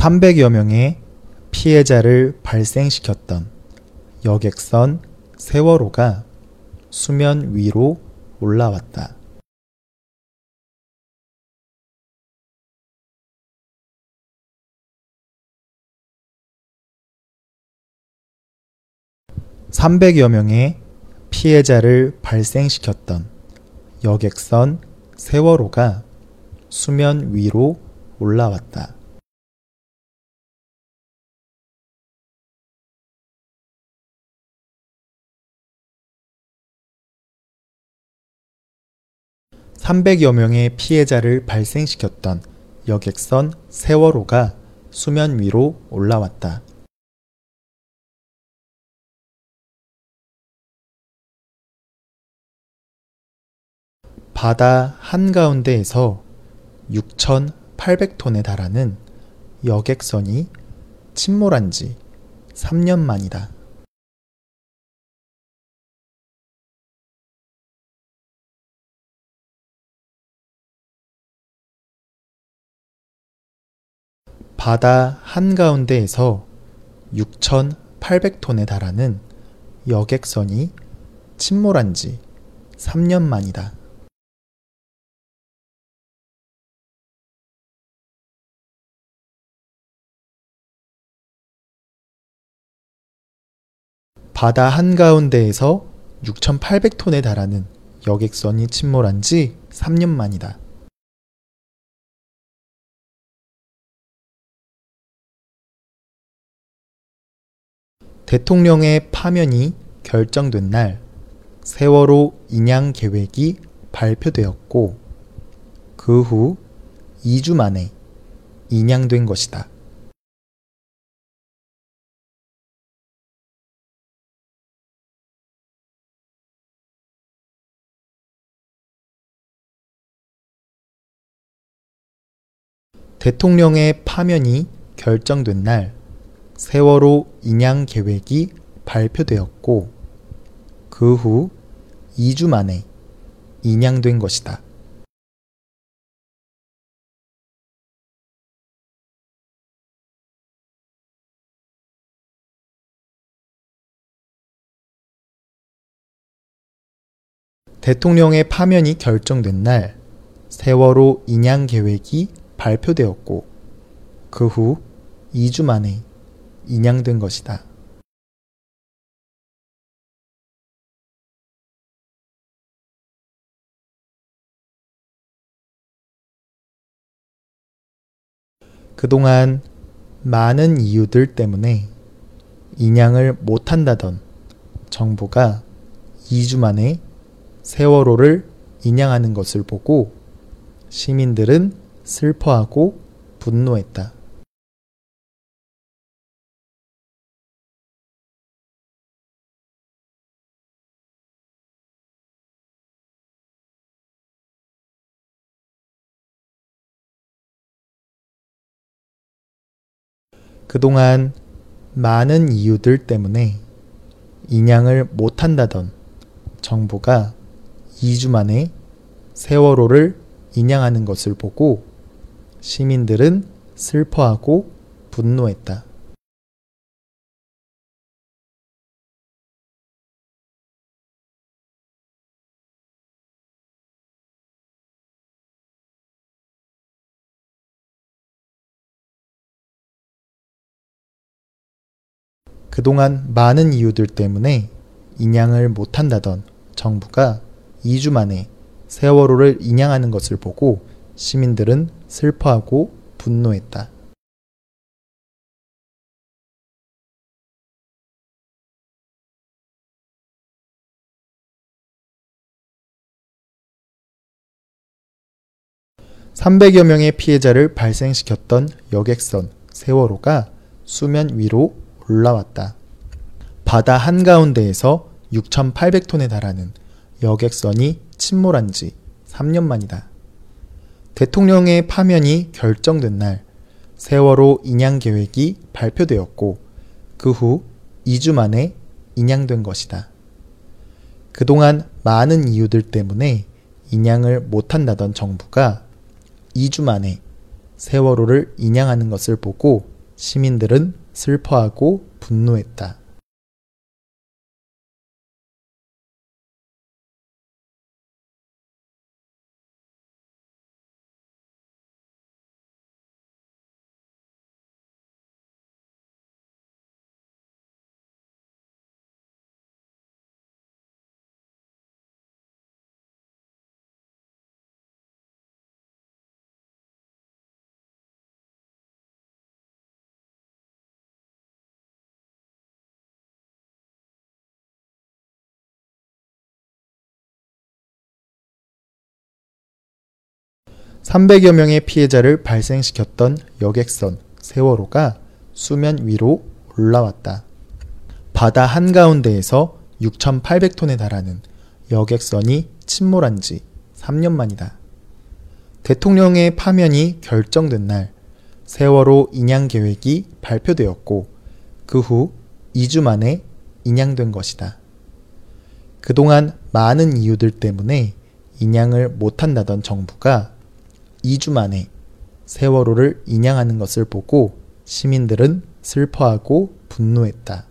300여 명의 피해자를 발생시켰던 여객선 세월호가 수면 위로 올라왔다. (300여) 명의 피해자를 발생시켰던 여객선 세월호가 수면 위로 올라왔다. 300여 명의 피해자를 발생시켰던 여객선 세월호가 수면 위로 올라왔다. 바다 한가운데에서 6,800톤에 달하는 여객선이 침몰한 지 3년 만이다. 바다 한가운데에서 6,800톤에 달하는 여객선이 침몰한 지 3년 만이다. 바다 한가운데에서 6,800톤에 달하는 여객선이 침몰한 지 3년 만이다. 대통령의 파면이 결정된 날 세월호 인양 계획이 발표되었고 그 후 2주 만에 인양된 것이다. 대통령의 파면이 결정된 날 세월호 인양 계획이 발표되었고 그 후 2주 만에 인양된 것이다. 대통령의 파면이 결정된 날 세월호 인양 계획이 발표되었고 그 후 2주 만에 인양된 것이다. 그동안 많은 이유들 때문에 인양을 못한다던 정부가 2주 만에 세월호를 인양하는 것을 보고 시민들은 슬퍼하고 분노했다. 그동안 많은 이유들 때문에 인양을 못한다던 정부가 2주 만에 세월호를 인양하는 것을 보고 시민들은 슬퍼하고 분노했다. 그동안 많은 이유들 때문에 인양을 못한다던 정부가 2주 만에 세월호를 인양하는 것을 보고 시민들은 슬퍼하고 분노했다. (300여) 명의 피해자를 발생시켰던 여객선 세월호가 수면 위로 올라왔다. 바다 한가운데에서 6,800톤에 달하는 여객선이 침몰한 지 3년 만이다. 대통령의 파면이 결정된 날 세월호 인양 계획이 발표되었고 그 후 2주 만에 인양된 것이다. 그동안 많은 이유들 때문에 인양을 못한다던 정부가 2주 만에 세월호를 인양하는 것을 보고 시민들은 슬퍼하고 분노했다. (300여) 명의 피해자를 발생시켰던 여객선 세월호가 수면 위로 올라왔다. 바다 한가운데에서 6,800톤에 달하는 여객선이 침몰한 지 3년 만이다. 대통령의 파면이 결정된 날 세월호 인양 계획이 발표되었고 그 후 2주 만에 인양된 것이다. 그동안 많은 이유들 때문에 인양을 못한다던 정부가 2주 만에 세월호를 인양하는 것을 보고 시민들은 슬퍼하고 분노했다.